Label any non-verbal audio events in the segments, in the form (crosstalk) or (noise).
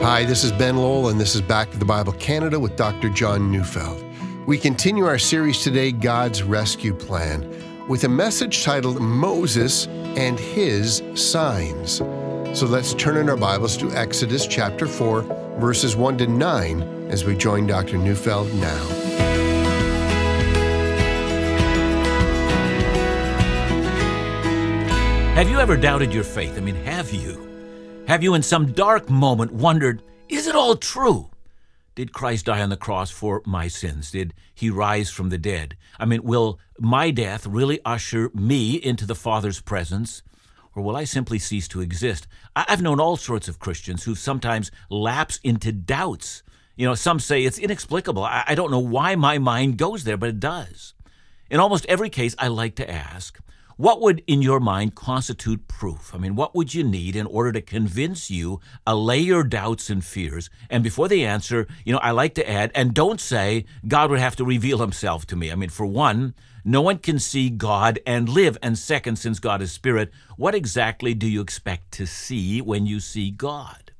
Hi, this is Ben Lowell, and this is Back to the Bible Canada with Dr. John Neufeld. We continue our series today, God's Rescue Plan, with a message titled Moses and His Signs. So let's turn in our Bibles to Exodus chapter 4, verses 1 to 9, as we join Dr. Neufeld now. Have you ever doubted your faith? I mean, have you? Have you in some dark moment wondered, is it all true? Did Christ die on the cross for my sins? Did he rise from the dead? I mean, will my death really usher me into the Father's presence? Or will I simply cease to exist? I've known all sorts of Christians who sometimes lapse into doubts. You know, some say it's inexplicable. I don't know why my mind goes there, but it does. In almost every case, I like to ask, what would, in your mind, constitute proof? I mean, what would you need in order to convince you, allay your doubts and fears? And before the answer, you know, I like to add, and don't say, God would have to reveal himself to me. I mean, for one, no one can see God and live. And second, since God is spirit, what exactly do you expect to see when you see God?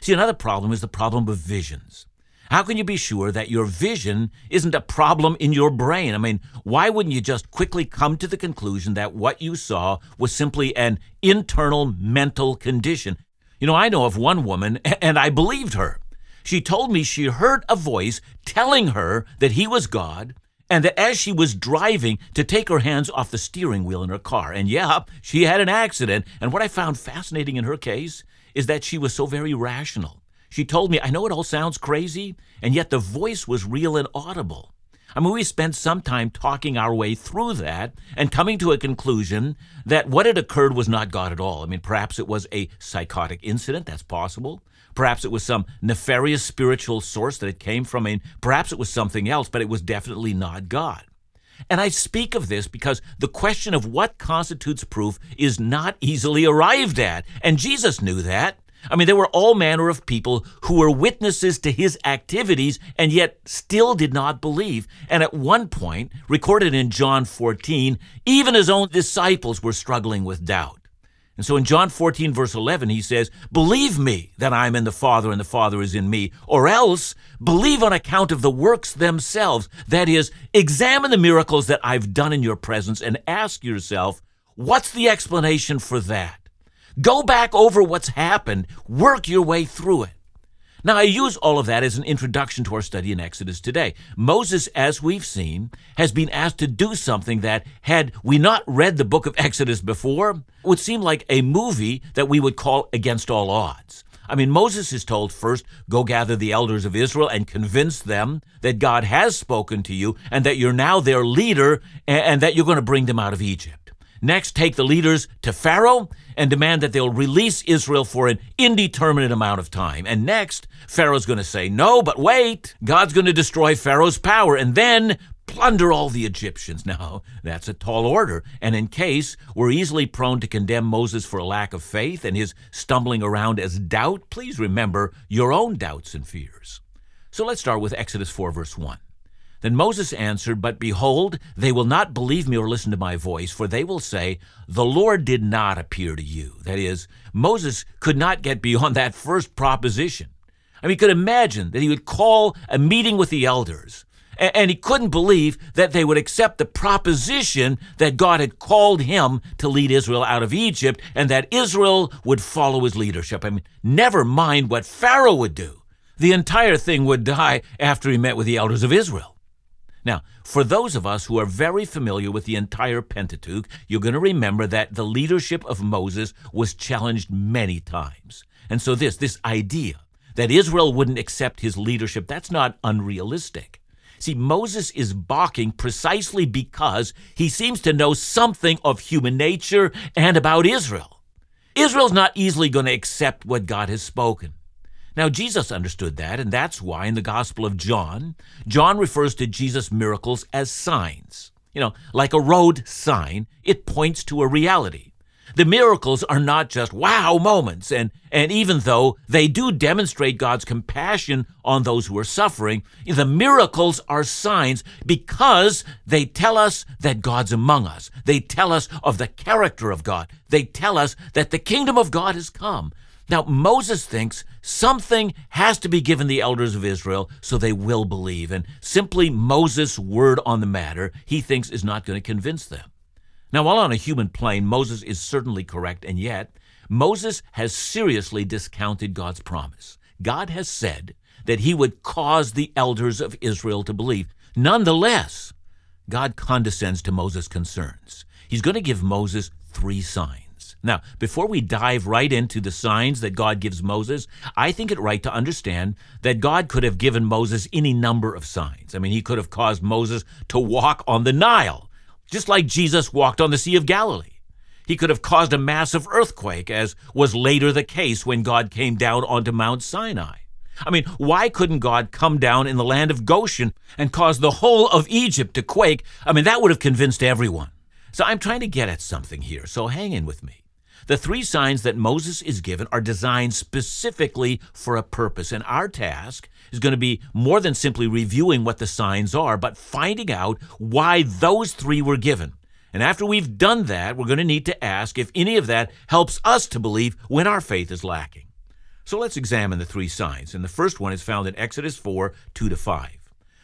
See, another problem is the problem of visions. How can you be sure that your vision isn't a problem in your brain? I mean, why wouldn't you just quickly come to the conclusion that what you saw was simply an internal mental condition? You know, I know of one woman, and I believed her. She told me she heard a voice telling her that he was God, and that as she was driving to take her hands off the steering wheel in her car, and yeah, she had an accident. And what I found fascinating in her case is that she was so very rational. She told me, I know it all sounds crazy, and yet the voice was real and audible. I mean, we spent some time talking our way through that and coming to a conclusion that what had occurred was not God at all. I mean, perhaps it was a psychotic incident, that's possible. Perhaps it was some nefarious spiritual source that it came from. Mean, perhaps it was something else, but it was definitely not God. And I speak of this because the question of what constitutes proof is not easily arrived at. And Jesus knew that. I mean, there were all manner of people who were witnesses to his activities and yet still did not believe. And at one point, recorded in John 14, even his own disciples were struggling with doubt. And so in John 14, verse 11, he says, Believe me that I am in the Father and the Father is in me, or else believe on account of the works themselves. That is, examine the miracles that I've done in your presence and ask yourself, what's the explanation for that? Go back over what's happened, work your way through it. Now, I use all of that as an introduction to our study in Exodus today. Moses, as we've seen, has been asked to do something that, had we not read the book of Exodus before, would seem like a movie that we would call against all odds. I mean, Moses is told first, go gather the elders of Israel and convince them that God has spoken to you and that you're now their leader and that you're going to bring them out of Egypt. Next, take the leaders to Pharaoh and demand that they'll release Israel for an indeterminate amount of time. And next, Pharaoh's going to say, No, but wait, God's going to destroy Pharaoh's power and then plunder all the Egyptians. (laughs) Now, that's a tall order. And in case we're easily prone to condemn Moses for a lack of faith and his stumbling around as doubt, please remember your own doubts and fears. So let's start with Exodus 4, verse 1. Then Moses answered, But behold, they will not believe me or listen to my voice, for they will say, The Lord did not appear to you. That is, Moses could not get beyond that first proposition. I mean, he could imagine that he would call a meeting with the elders, and he couldn't believe that they would accept the proposition that God had called him to lead Israel out of Egypt and that Israel would follow his leadership. I mean, never mind what Pharaoh would do. The entire thing would die after he met with the elders of Israel. Now, for those of us who are very familiar with the entire Pentateuch, you're going to remember that the leadership of Moses was challenged many times. And so this this idea that Israel wouldn't accept his leadership, that's not unrealistic. See, Moses is balking precisely because he seems to know something of human nature and about Israel. Israel's not easily going to accept what God has spoken. Now, Jesus understood that, and that's why in the Gospel of John, John refers to Jesus' miracles as signs. You know, like a road sign, it points to a reality. The miracles are not just wow moments, and, and even though they do demonstrate God's compassion on those who are suffering, the miracles are signs because they tell us that God's among us. They tell us of the character of God. They tell us that the kingdom of God has come. Now, Moses thinks something has to be given the elders of Israel so they will believe, and simply Moses' word on the matter, he thinks, is not going to convince them. Now, while on a human plane, Moses is certainly correct, and yet, Moses has seriously discounted God's promise. God has said that he would cause the elders of Israel to believe. Nonetheless, God condescends to Moses' concerns. He's going to give Moses three signs. Now, before we dive right into the signs that God gives Moses, I think it right to understand that God could have given Moses any number of signs. I mean, he could have caused Moses to walk on the Nile, just like Jesus walked on the Sea of Galilee. He could have caused a massive earthquake, as was later the case when God came down onto Mount Sinai. I mean, why couldn't God come down in the land of Goshen and cause the whole of Egypt to quake? I mean, that would have convinced everyone. So I'm trying to get at something here, so hang in with me. The three signs that Moses is given are designed specifically for a purpose, and our task is going to be more than simply reviewing what the signs are, but finding out why those three were given. And after we've done that, we're going to need to ask if any of that helps us to believe when our faith is lacking. So let's examine the three signs. And the first one is found in Exodus 4 2 to 5.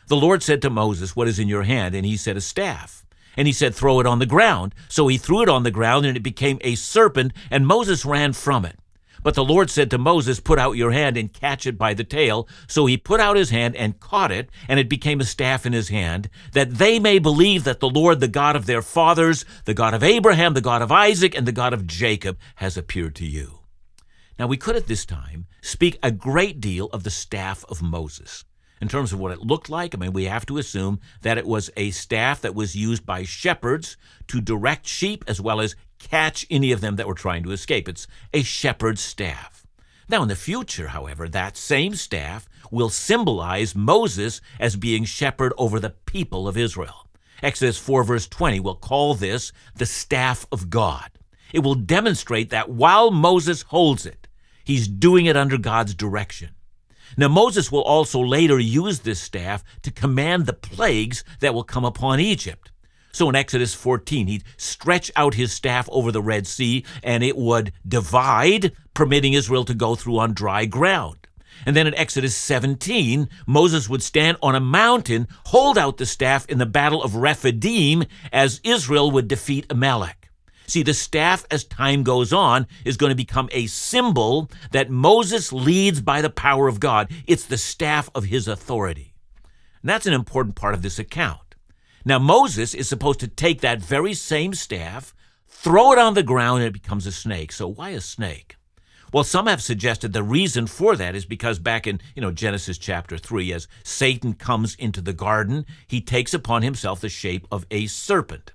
The Lord said to Moses, What is in your hand? And he said, A staff. And he said, Throw it on the ground. So he threw it on the ground, and it became a serpent, and Moses ran from it. But the Lord said to Moses, Put out your hand and catch it by the tail. So he put out his hand and caught it, and it became a staff in his hand, that they may believe that the Lord, the God of their fathers, the God of Abraham, the God of Isaac, and the God of Jacob, has appeared to you. Now we could at this time speak a great deal of the staff of Moses in terms of what it looked like. I mean, we have to assume that it was a staff that was used by shepherds to direct sheep as well as catch any of them that were trying to escape. It's a shepherd's staff. Now, in the future, however, that same staff will symbolize Moses as being shepherd over the people of Israel. Exodus 4, verse 20 will call this the staff of God. It will demonstrate that while Moses holds it, he's doing it under God's direction. Now, Moses will also later use this staff to command the plagues that will come upon Egypt. So in Exodus 14, he'd stretch out his staff over the Red Sea and it would divide, permitting Israel to go through on dry ground. And then in Exodus 17, Moses would stand on a mountain, hold out the staff in the battle of Rephidim as Israel would defeat Amalek. See, the staff, as time goes on, is going to become a symbol that Moses leads by the power of God. It's the staff of his authority. And that's an important part of this account. Now, Moses is supposed to take that very same staff, throw it on the ground, and it becomes a snake. So, why a snake? Well, some have suggested the reason for that is because back in, you know, Genesis chapter 3, as Satan comes into the garden, he takes upon himself the shape of a serpent.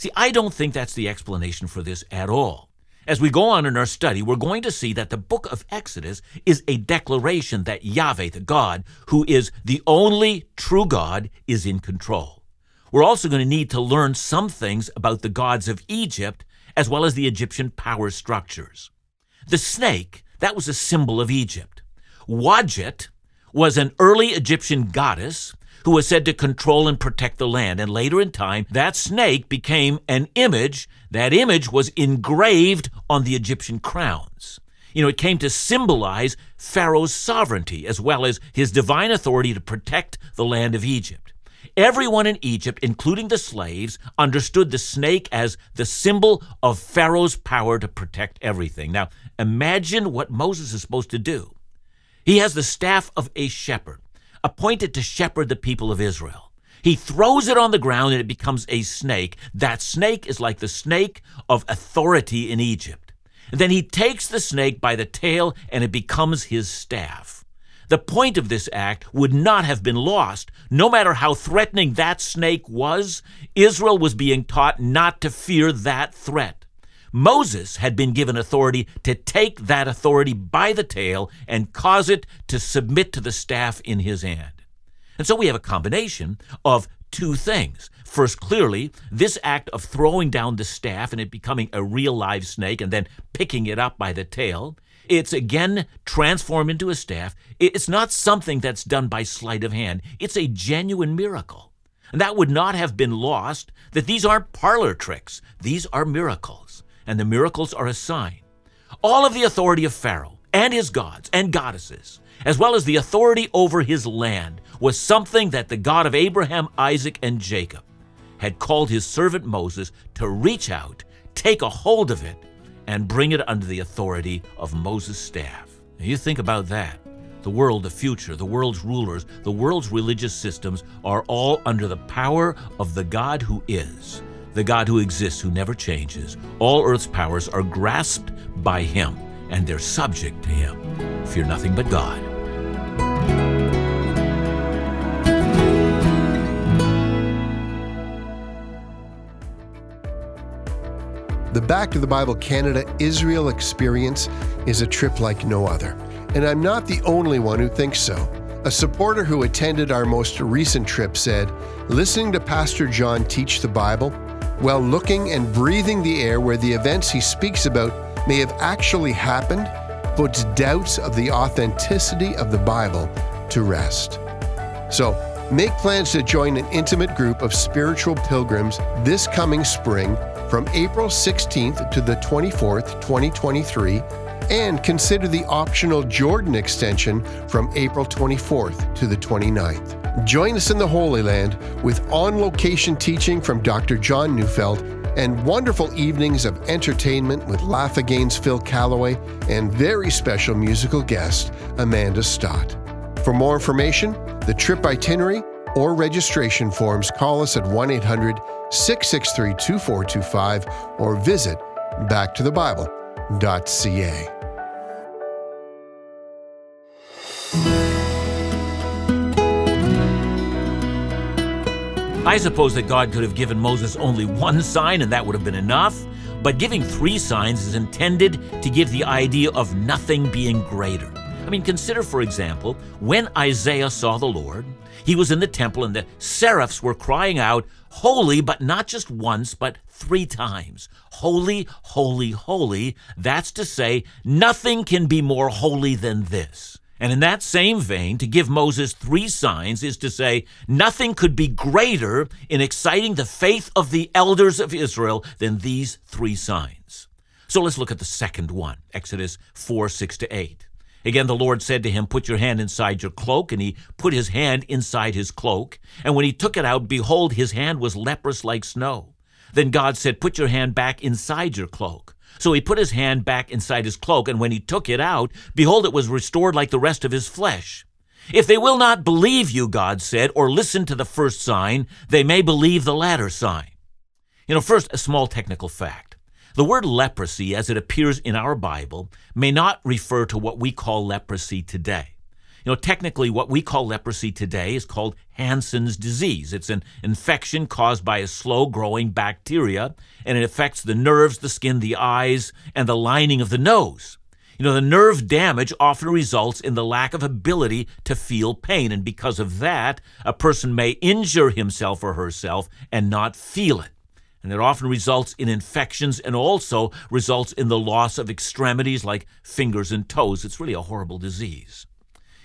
See, I don't think that's the explanation for this at all. As we go on in our study, we're going to see that the book of Exodus is a declaration that Yahweh, the God, who is the only true God, is in control. We're also going to need to learn some things about the gods of Egypt as well as the Egyptian power structures. The snake, that was a symbol of Egypt. Wadjet was an early Egyptian goddess who was said to control and protect the land. And later in time, that snake became an image. That image was engraved on the Egyptian crowns. You know, it came to symbolize Pharaoh's sovereignty as well as his divine authority to protect the land of Egypt. Everyone in Egypt, including the slaves, understood the snake as the symbol of Pharaoh's power to protect everything. Now, imagine what Moses is supposed to do. He has the staff of a shepherd appointed to shepherd the people of Israel. He throws it on the ground and it becomes a snake. That snake is like the snake of authority in Egypt. And then he takes the snake by the tail and it becomes his staff. The point of this act would not have been lost. No matter how threatening that snake was, Israel was being taught not to fear that threat. Moses had been given authority to take that authority by the tail and cause it to submit to the staff in his hand. And so we have a combination of two things. First, clearly, this act of throwing down the staff and it becoming a real live snake and then picking it up by the tail, it's again transformed into a staff. It's not something that's done by sleight of hand, it's a genuine miracle. And that would not have been lost, that these aren't parlor tricks, these are miracles and the miracles are a sign. All of the authority of Pharaoh and his gods and goddesses, as well as the authority over his land, was something that the God of Abraham, Isaac, and Jacob had called his servant Moses to reach out, take a hold of it, and bring it under the authority of Moses' staff. Now you think about that. The world, the future, the world's rulers, the world's religious systems are all under the power of the God who is, the God who exists, who never changes. All earth's powers are grasped by him, and they're subject to him. Fear nothing but God. The Back to the Bible Canada Israel experience is a trip like no other. And I'm not the only one who thinks so. A supporter who attended our most recent trip said, Listening to Pastor John teach the Bible, while looking and breathing the air where the events he speaks about may have actually happened, puts doubts of the authenticity of the Bible to rest. So, make plans to join an intimate group of spiritual pilgrims this coming spring from April 16th to the 24th, 2023, and consider the optional Jordan extension from April 24th to the 29th. Join us in the Holy Land with on location teaching from Dr. John Neufeld and wonderful evenings of entertainment with Laugh Again's Phil Callaway and very special musical guest, Amanda Stott. For more information, the trip itinerary, or registration forms, call us at 1 800 663 2425 or visit backtothebible.ca. I suppose that God could have given Moses only one sign and that would have been enough, but giving three signs is intended to give the idea of nothing being greater. I mean, consider, for example, when Isaiah saw the Lord, he was in the temple and the seraphs were crying out, Holy, but not just once, but three times. Holy, holy, holy. That's to say, nothing can be more holy than this. And in that same vein, to give Moses three signs is to say, nothing could be greater in exciting the faith of the elders of Israel than these three signs. So let's look at the second one Exodus 4 6 to 8. Again, the Lord said to him, Put your hand inside your cloak. And he put his hand inside his cloak. And when he took it out, behold, his hand was leprous like snow. Then God said, Put your hand back inside your cloak. So he put his hand back inside his cloak, and when he took it out, behold, it was restored like the rest of his flesh. If they will not believe you, God said, or listen to the first sign, they may believe the latter sign. You know, first, a small technical fact. The word leprosy, as it appears in our Bible, may not refer to what we call leprosy today. You know, technically, what we call leprosy today is called Hansen's disease. It's an infection caused by a slow growing bacteria, and it affects the nerves, the skin, the eyes, and the lining of the nose. You know, the nerve damage often results in the lack of ability to feel pain, and because of that, a person may injure himself or herself and not feel it and it often results in infections and also results in the loss of extremities like fingers and toes. It's really a horrible disease.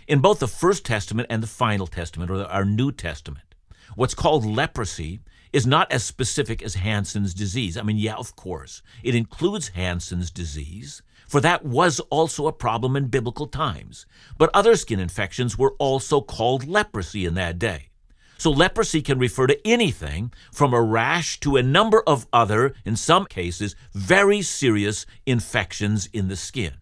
In both the First Testament and the Final Testament, or our New Testament, what's called leprosy is not as specific as Hansen's disease. I mean, yeah, of course, it includes Hansen's disease, for that was also a problem in biblical times. But other skin infections were also called leprosy in that day. So leprosy can refer to anything from a rash to a number of other, in some cases, very serious infections in the skin.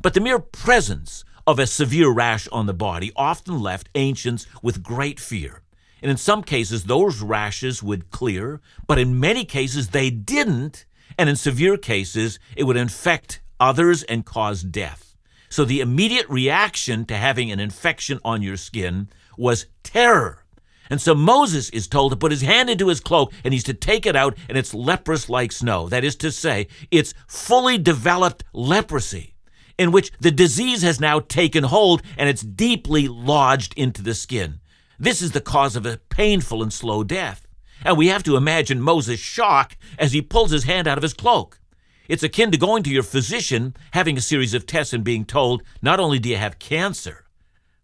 But the mere presence of a severe rash on the body often left ancients with great fear. And in some cases, those rashes would clear, but in many cases, they didn't. And in severe cases, it would infect others and cause death. So the immediate reaction to having an infection on your skin was terror. And so Moses is told to put his hand into his cloak and he's to take it out, and it's leprous like snow. That is to say, it's fully developed leprosy in which the disease has now taken hold and it's deeply lodged into the skin. This is the cause of a painful and slow death. And we have to imagine Moses' shock as he pulls his hand out of his cloak. It's akin to going to your physician, having a series of tests, and being told not only do you have cancer,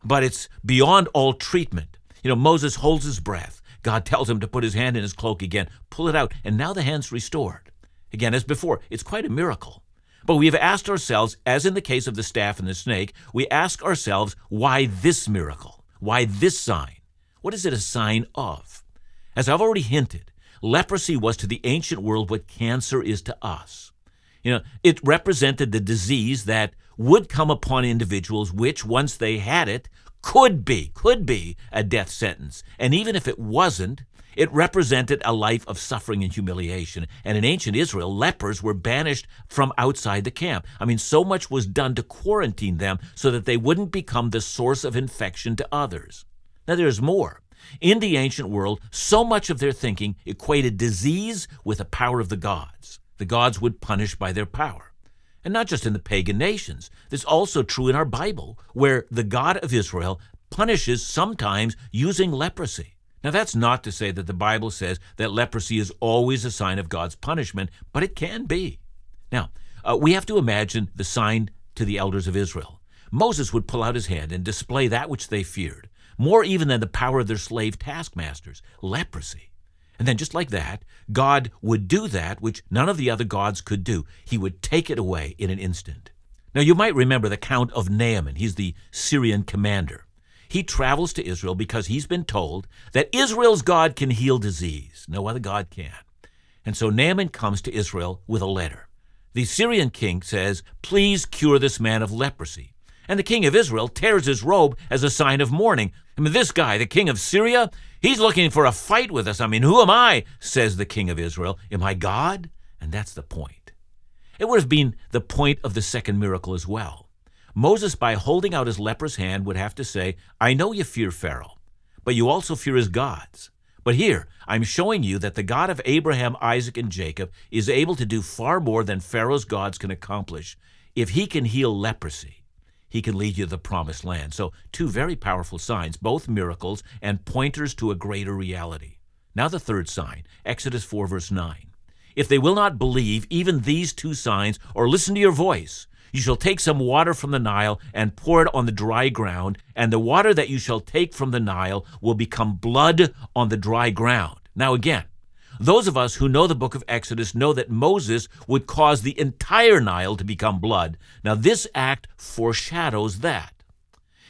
but it's beyond all treatment. You know, Moses holds his breath. God tells him to put his hand in his cloak again, pull it out, and now the hand's restored. Again, as before, it's quite a miracle. But we have asked ourselves, as in the case of the staff and the snake, we ask ourselves, why this miracle? Why this sign? What is it a sign of? As I've already hinted, leprosy was to the ancient world what cancer is to us. You know, it represented the disease that would come upon individuals which, once they had it, could be, could be a death sentence. And even if it wasn't, it represented a life of suffering and humiliation. And in ancient Israel, lepers were banished from outside the camp. I mean, so much was done to quarantine them so that they wouldn't become the source of infection to others. Now, there's more. In the ancient world, so much of their thinking equated disease with the power of the gods. The gods would punish by their power. And not just in the pagan nations. This is also true in our Bible, where the God of Israel punishes sometimes using leprosy. Now, that's not to say that the Bible says that leprosy is always a sign of God's punishment, but it can be. Now, uh, we have to imagine the sign to the elders of Israel. Moses would pull out his hand and display that which they feared, more even than the power of their slave taskmasters leprosy. And then, just like that, God would do that which none of the other gods could do. He would take it away in an instant. Now, you might remember the Count of Naaman. He's the Syrian commander. He travels to Israel because he's been told that Israel's God can heal disease. No other God can. And so Naaman comes to Israel with a letter. The Syrian king says, Please cure this man of leprosy. And the king of Israel tears his robe as a sign of mourning. I mean, this guy, the king of Syria, he's looking for a fight with us. I mean, who am I? says the king of Israel. Am I God? And that's the point. It would have been the point of the second miracle as well. Moses, by holding out his leprous hand, would have to say, I know you fear Pharaoh, but you also fear his gods. But here, I'm showing you that the God of Abraham, Isaac, and Jacob is able to do far more than Pharaoh's gods can accomplish. If he can heal leprosy, he can lead you to the promised land. So, two very powerful signs, both miracles and pointers to a greater reality. Now, the third sign, Exodus 4, verse 9. If they will not believe even these two signs or listen to your voice, you shall take some water from the Nile and pour it on the dry ground, and the water that you shall take from the Nile will become blood on the dry ground. Now, again, those of us who know the book of Exodus know that Moses would cause the entire Nile to become blood. Now, this act foreshadows that.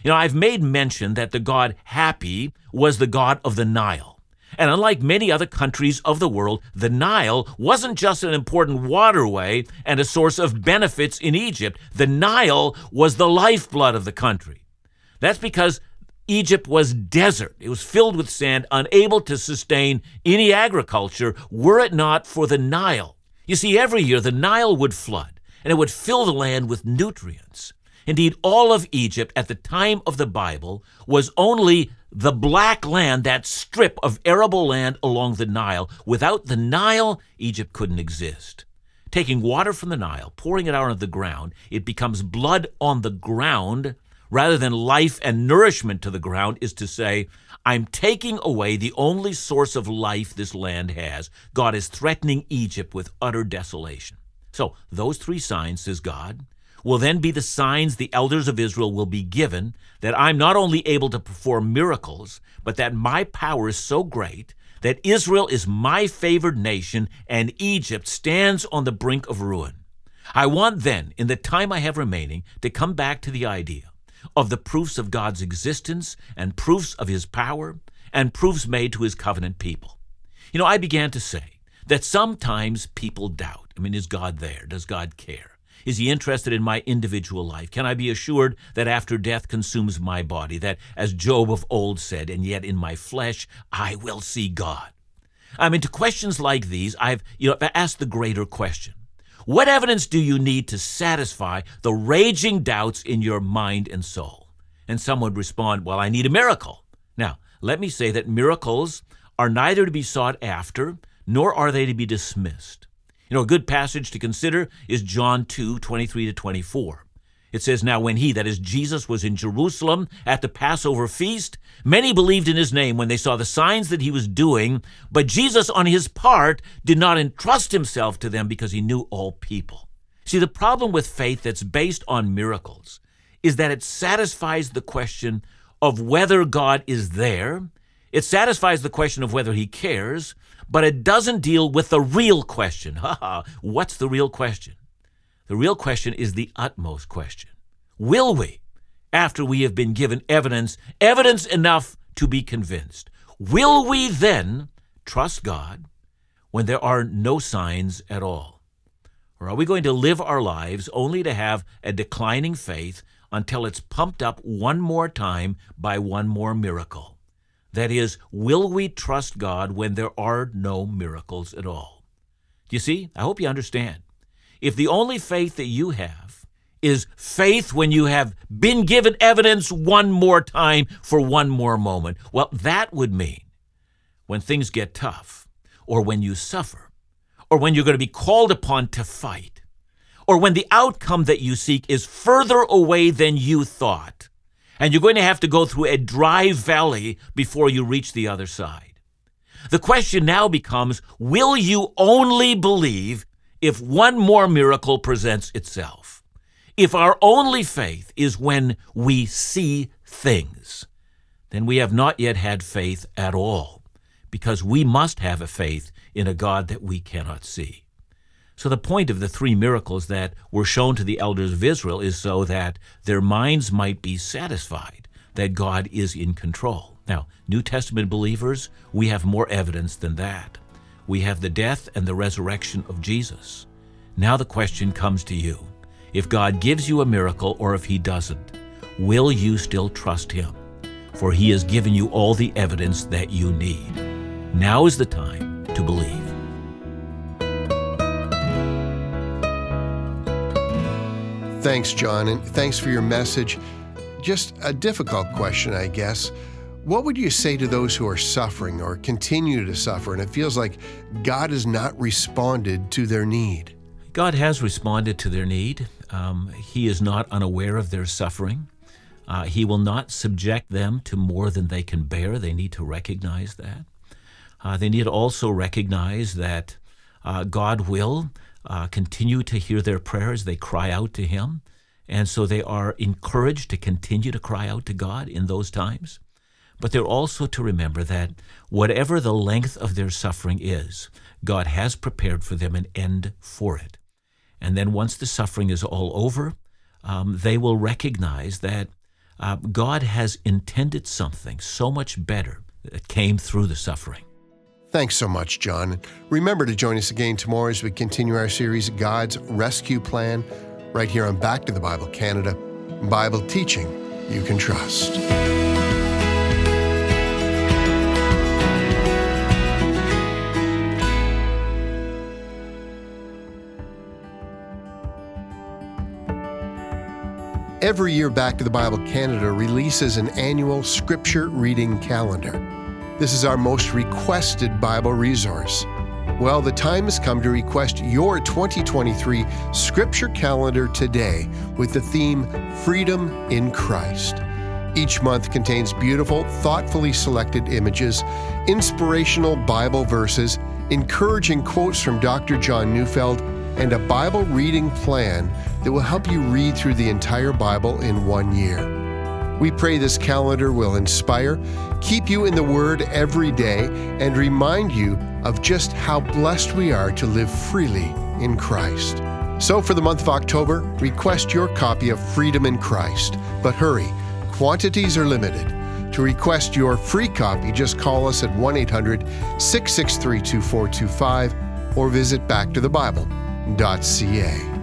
You know, I've made mention that the god Hapi was the god of the Nile. And unlike many other countries of the world, the Nile wasn't just an important waterway and a source of benefits in Egypt. The Nile was the lifeblood of the country. That's because Egypt was desert. It was filled with sand, unable to sustain any agriculture were it not for the Nile. You see, every year the Nile would flood, and it would fill the land with nutrients. Indeed, all of Egypt at the time of the Bible was only the black land, that strip of arable land along the Nile. Without the Nile, Egypt couldn't exist. Taking water from the Nile, pouring it out on the ground, it becomes blood on the ground rather than life and nourishment to the ground, is to say, I'm taking away the only source of life this land has. God is threatening Egypt with utter desolation. So, those three signs, says God, will then be the signs the elders of Israel will be given that I'm not only able to perform miracles, but that my power is so great that Israel is my favored nation and Egypt stands on the brink of ruin. I want then, in the time I have remaining, to come back to the idea of the proofs of God's existence and proofs of his power and proofs made to his covenant people. You know, I began to say that sometimes people doubt. I mean, is God there? Does God care? Is he interested in my individual life? Can I be assured that after death consumes my body, that, as Job of old said, and yet in my flesh I will see God? I mean, to questions like these, I've you know, asked the greater question. What evidence do you need to satisfy the raging doubts in your mind and soul? And some would respond, Well, I need a miracle. Now, let me say that miracles are neither to be sought after, nor are they to be dismissed. You know, a good passage to consider is John 2 23 to 24. It says, Now when he, that is Jesus, was in Jerusalem at the Passover feast, many believed in his name when they saw the signs that he was doing, but Jesus, on his part, did not entrust himself to them because he knew all people. See, the problem with faith that's based on miracles is that it satisfies the question of whether God is there, it satisfies the question of whether he cares, but it doesn't deal with the real question. (laughs) Ha ha, what's the real question? The real question is the utmost question. Will we, after we have been given evidence, evidence enough to be convinced, will we then trust God when there are no signs at all? Or are we going to live our lives only to have a declining faith until it's pumped up one more time by one more miracle? That is, will we trust God when there are no miracles at all? Do you see? I hope you understand. If the only faith that you have is faith when you have been given evidence one more time for one more moment, well, that would mean when things get tough, or when you suffer, or when you're going to be called upon to fight, or when the outcome that you seek is further away than you thought, and you're going to have to go through a dry valley before you reach the other side. The question now becomes will you only believe if one more miracle presents itself? If our only faith is when we see things, then we have not yet had faith at all, because we must have a faith in a God that we cannot see. So, the point of the three miracles that were shown to the elders of Israel is so that their minds might be satisfied that God is in control. Now, New Testament believers, we have more evidence than that. We have the death and the resurrection of Jesus. Now, the question comes to you if God gives you a miracle or if He doesn't, will you still trust Him? For He has given you all the evidence that you need. Now is the time to believe. Thanks, John, and thanks for your message. Just a difficult question, I guess. What would you say to those who are suffering or continue to suffer and it feels like God has not responded to their need? God has responded to their need. Um, he is not unaware of their suffering. Uh, he will not subject them to more than they can bear. They need to recognize that. Uh, they need to also recognize that uh, God will uh, continue to hear their prayers. They cry out to Him. And so they are encouraged to continue to cry out to God in those times. But they're also to remember that whatever the length of their suffering is, God has prepared for them an end for it. And then once the suffering is all over, um, they will recognize that uh, God has intended something so much better that came through the suffering. Thanks so much, John. Remember to join us again tomorrow as we continue our series, God's Rescue Plan, right here on Back to the Bible Canada. Bible teaching you can trust. Every year, Back to the Bible Canada releases an annual scripture reading calendar. This is our most requested Bible resource. Well, the time has come to request your 2023 scripture calendar today with the theme Freedom in Christ. Each month contains beautiful, thoughtfully selected images, inspirational Bible verses, encouraging quotes from Dr. John Neufeld, and a Bible reading plan that will help you read through the entire Bible in one year. We pray this calendar will inspire, keep you in the Word every day, and remind you of just how blessed we are to live freely in Christ. So, for the month of October, request your copy of Freedom in Christ. But hurry, quantities are limited. To request your free copy, just call us at 1 800 663 2425 or visit backtothebible.ca.